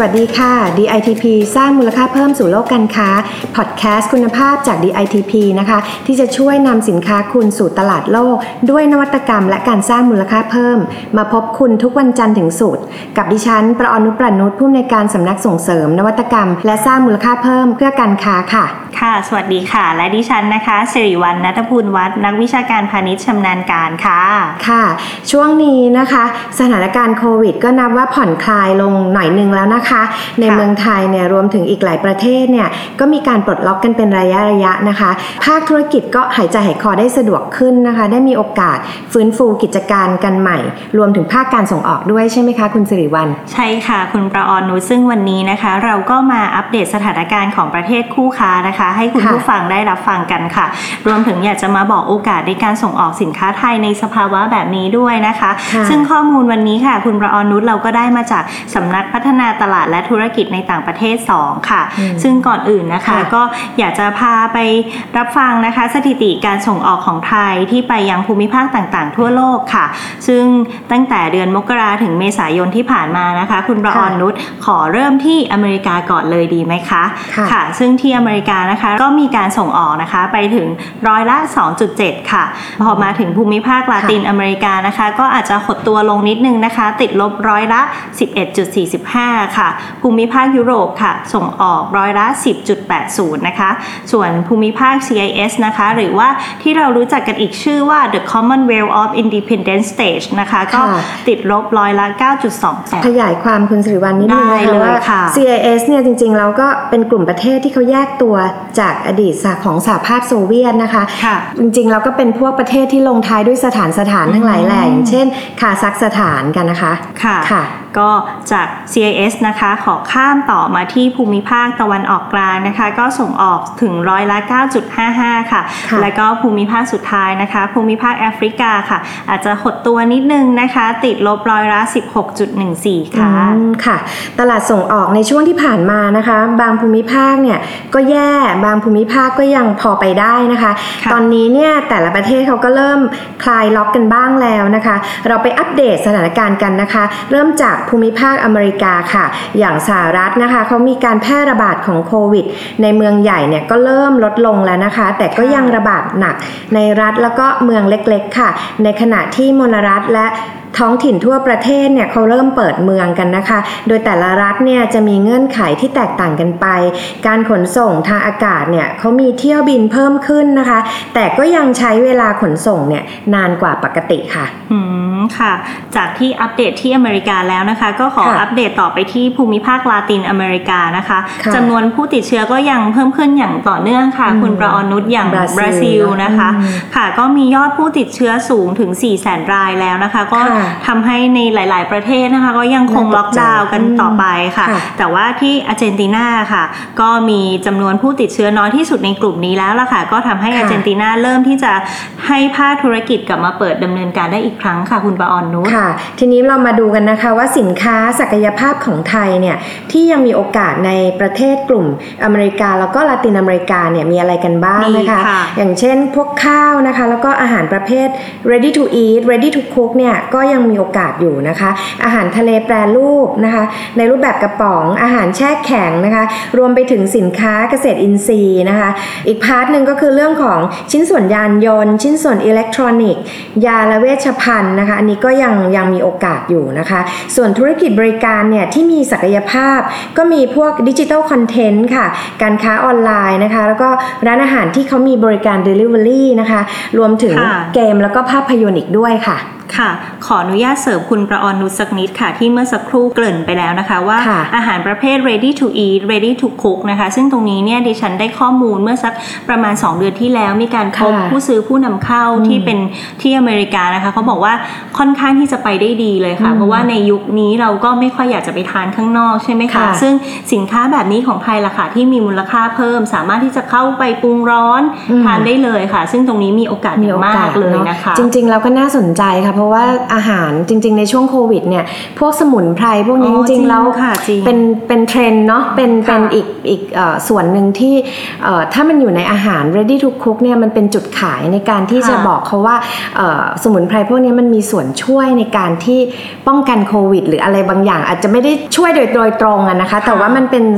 วัสดีค่ะ DITP สร้างมูลค่าเพิ่มสู่โลกการค้า พอดแคสต์คุณภาพจาก DITP นะคะ ที่จะช่วยนำสินค้าคุณสู่ตลาดโลก ด้วยนวัตกรรมและการสร้างมูลค่าเพิ่ม มาพบคุณทุกวันจันทร์ถึงศุกร์กับดิฉัน ประอนุประนุษผู้อำนวยการสำนักส่งเสริม นวัตกรรม และสร้างมูลค่าเพิ่มเพื่อการค้าค่ะ ค่ะ สวัสดีค่ะ และดิฉันนะคะสิริวัลนัทพูลวัฒน์นักวิชาการพาณิชย์ชำนาญการค่ะค่ะ ช่วงนี้นะคะ สถานการณ์โควิด ก็นับว่าผ่อนคลายลงหน่อยนึงแล้วนะคะในเมืองไทยเนี่ยรวมถึงอีกหลายประเทศเนี่ยก็มีการปลดล็อกกันเป็นระยะระยะนะคะ ภาคธุรกิจก็หายใจหายคอได้สะดวกขึ้นนะคะ ได้มีโอกาสฟื้นฟูกิจการกันใหม่ รวมถึงภาคการส่งออกด้วยใช่ไหมคะคุณสิริวัลใช่ค่ะ คุณประออนนุชซึ่งวันนี้นะคะ เราก็มาอัปเดตสถานการณ์ของประเทศคู่ค้านะคะ ให้คุณค่ะผู้ฟังได้รับฟังกันค่ะ รวมถึงอยากจะมาบอกโอกาสในการส่งออกสินค้าไทยในสภาวะแบบนี้ด้วยนะคะค่ะซึ่งข้อมูลวันนี้ค่ะ คุณประออนนุชเราก็ได้มาจากสำนักพัฒนาตลาดและธุรกิจในต่างประเทศ 2 ค่ะอืมซึ่งก่อนอื่นนะคะค่ะก็อยากจะพาไปรับฟังนะคะ สถิติการส่งออกของไทยที่ไปยังภูมิภาคต่างๆ ทั่วโลกค่ะ ซึ่งตั้งแต่เดือนมกราถึงเมษายนที่ผ่านมานะคะ คุณประออนนุชขอเริ่มที่อเมริกาก่อนเลยดีไหมคะค่ะ ซึ่งที่อเมริกานะคะก็มีการส่งออกนะคะไปถึงร้อยละ 2.7 ค่ะ พอมาถึงภูมิภาคลาตินอเมริกานะคะ ก็อาจจะหดตัวลงนิดนึงนะคะ ติดลบร้อยละ 11.45 ค่ะภูมิภาคยุโรปค่ะ ส่งออกร้อยละ 10.80 นะคะ ส่วนภูมิภาค CIS นะคะ หรือว่าที่เรารู้จักกันอีกชื่อว่า The Commonwealth of Independent States นะคะ ก็ค่ะติดลบร้อยละ 9.2 ขยายความคุณสิริวัลนิดนึงได้นะคะเลยว่าค่ะ CIS เนี่ยจริงๆ แล้วก็เป็นกลุ่มประเทศที่เขาแยกตัวจากอดีตสหของสหภาพโซเวียตนะคะค่ะจริงๆ แล้วก็เป็นพวกประเทศที่ลงท้ายด้วยสถานสถานทั้งหลายแหล่อย่างเช่น คาซัคสถานกันนะคะ ค่ะค่ะก็จาก CIS นะคะขอข้ามต่อมาที่ภูมิภาคตะวันออกกลางนะคะ ก็ส่งออกถึงร้อยละ 9.55ค่ะค่ะ แล้วก็ภูมิภาคสุดท้ายนะคะ ภูมิภาคแอฟริกาค่ะ อาจจะหดตัวนิดนึงนะคะ ติดลบร้อยละ 16.14 ค่ะอืมค่ะ ตลาดส่งออกในช่วงที่ผ่านมานะคะ บางภูมิภาคเนี่ยก็แย่บางภูมิภาคก็ยังพอไปได้นะคะค่ะตอนนี้เนี่ยแต่ละประเทศเขาก็เริ่มคลายล็อกกันบ้างแล้วนะคะ เราไปอัปเดตสถานการณ์กันนะคะ เริ่มจากภูมิภาคอเมริกาค่ะ อย่างสหรัฐนะคะเขามีการแพร่ระบาดของโควิด ในเมืองใหญ่เนี่ยก็เริ่มลดลงแล้วนะคะ แต่ก็ยังระบาดหนักในรัฐแล้วก็เมืองเล็กๆค่ะ ในขณะที่มลรัฐและ ท้องถิ่นทั่วประเทศเนี่ยเขาเริ่มเปิดเมืองกันนะคะ โดยแต่ละรัฐเนี่ยจะมีเงื่อนไขที่แตกต่างกันไป การขนส่งทางอากาศเนี่ยเขามีเที่ยวบินเพิ่มขึ้นนะคะ แต่ก็ยังใช้เวลาขนส่งเนี่ยนานกว่าปกติค่ะ อืมค่ะ จากที่อัปเดตที่อเมริกาแล้วนะคะ ก็ขอค่ะอัปเดตต่อไปที่ภูมิภาคลาตินอเมริกานะคะค่ะจำนวนผู้ติดเชื้อก็ยังเพิ่มขึ้นอย่างต่อเนื่องค่ะอืมคุณประออนุชอย่างบราซิลบราซิลนะคะอืมค่ะ ก็มียอดผู้ติดเชื้อสูงถึง4 0 0 0 0รายแล้วนะคะ ก็ค่ะทำให้ในหลาย ๆ ประเทศนะคะก็ยังคงล็อกดาวน์กันต่อไปค่ะค่ะแต่ว่าที่อาร์เจนตินาค่ะ ก็มีจำนวนผู้ติดเชื้อน้อยที่สุดในกลุ่มนี้แล้วล่ะค่ะ ก็ทำให้ค่ะอาร์เจนตินาเริ่มที่จะให้ภาคธุรกิจกลับมาเปิดดำเนินการได้อีกครั้งค่ะ คุณประออนนุชค่ะ ทีนี้เรามาดูกันนะคะว่าสินค้าศักยภาพของไทยเนี่ยที่ยังมีโอกาสในประเทศกลุ่มอเมริกาแล้วก็ลาตินอเมริกาเนี่ยมีอะไรกันบ้างนะคะมีค่ะอย่างเช่นพวกข้าวนะคะ แล้วก็อาหารประเภท ready to eat ready to cook เนี่ยก็ยังมีโอกาสอยู่นะคะ อาหารทะเลแปรรูปนะคะ ในรูปแบบกระป๋องอาหารแช่แข็งนะคะ รวมไปถึงสินค้าเกษตรอินทรีย์นะคะ อีก part หนึ่งก็คือเรื่องของชิ้นส่วนยานยนต์ ชิ้นส่วนอิเล็กทรอนิกส์ ยาและเวชภัณฑ์นะคะ อันนี้ก็ยังยังมีโอกาสอยู่นะคะ ส่วนธุรกิจบริการเนี่ยที่มีศักยภาพ ก็มีพวก digital content ค่ะ การค้าออนไลน์นะคะ แล้วก็ร้านอาหารที่เขามีบริการ Delivery นะคะ รวมถึงค่ะเกมแล้วก็ภาพยนตร์อีกด้วยค่ะค่ะ ขออนุญาตเสริมคุณประออนนุชสักนิดค่ะ ที่เมื่อสักครู่เกริ่นไปแล้วนะคะ ว่าค่ะอาหารประเภท ready to eat ready to cook นะคะ ซึ่งตรงนี้เนี่ยดิฉันได้ข้อมูลเมื่อสักประมาณ 2 เดือนที่แล้ว มีการพบค่ะผู้ซื้อผู้นำเข้าที่เป็นที่อเมริกานะคะเขาบอกว่าค่อนข้างที่จะไปได้ดีเลยค่ะอืมเพราะว่าในยุคนี้เราก็ไม่ค่อยอยากจะไปทานข้างนอกใช่ไหมคะค่ะซึ่งสินค้าแบบนี้ของไทยล่ะค่ะที่มีมูลค่าเพิ่ม สามารถที่จะเข้าไปปรุงร้อนอืมทานได้เลยค่ะ ซึ่งตรงนี้มีโอกาสอย่างมากเลยนะคะ จริงๆแล้วก็น่าสนใจค่ะเพราะว่าอาหารจริง ๆ ในช่วงโควิดเนี่ยพวกสมุนไพรพวกนี้อ๋จอริงๆแล้วค่ะจริงเป็นเป็นเทรนด์เนาะเป็นค่ะเป็นอีกอีกเอ่อส่วนหนึ่งที่เอ่อถ้ามันอยู่ในอาหาร ready to cook เนี่ยมันเป็นจุดขายในการที่จะบอกเขาว่าเอ่อสมุนไพรพวกนี้มันมีส่วนช่วยในการที่ป้องกันโควิด หรืออะไรบางอย่างอาจจะไม่ได้ช่วยโดยโดยตรงอะนะคะ แต่ว่ามันเป็น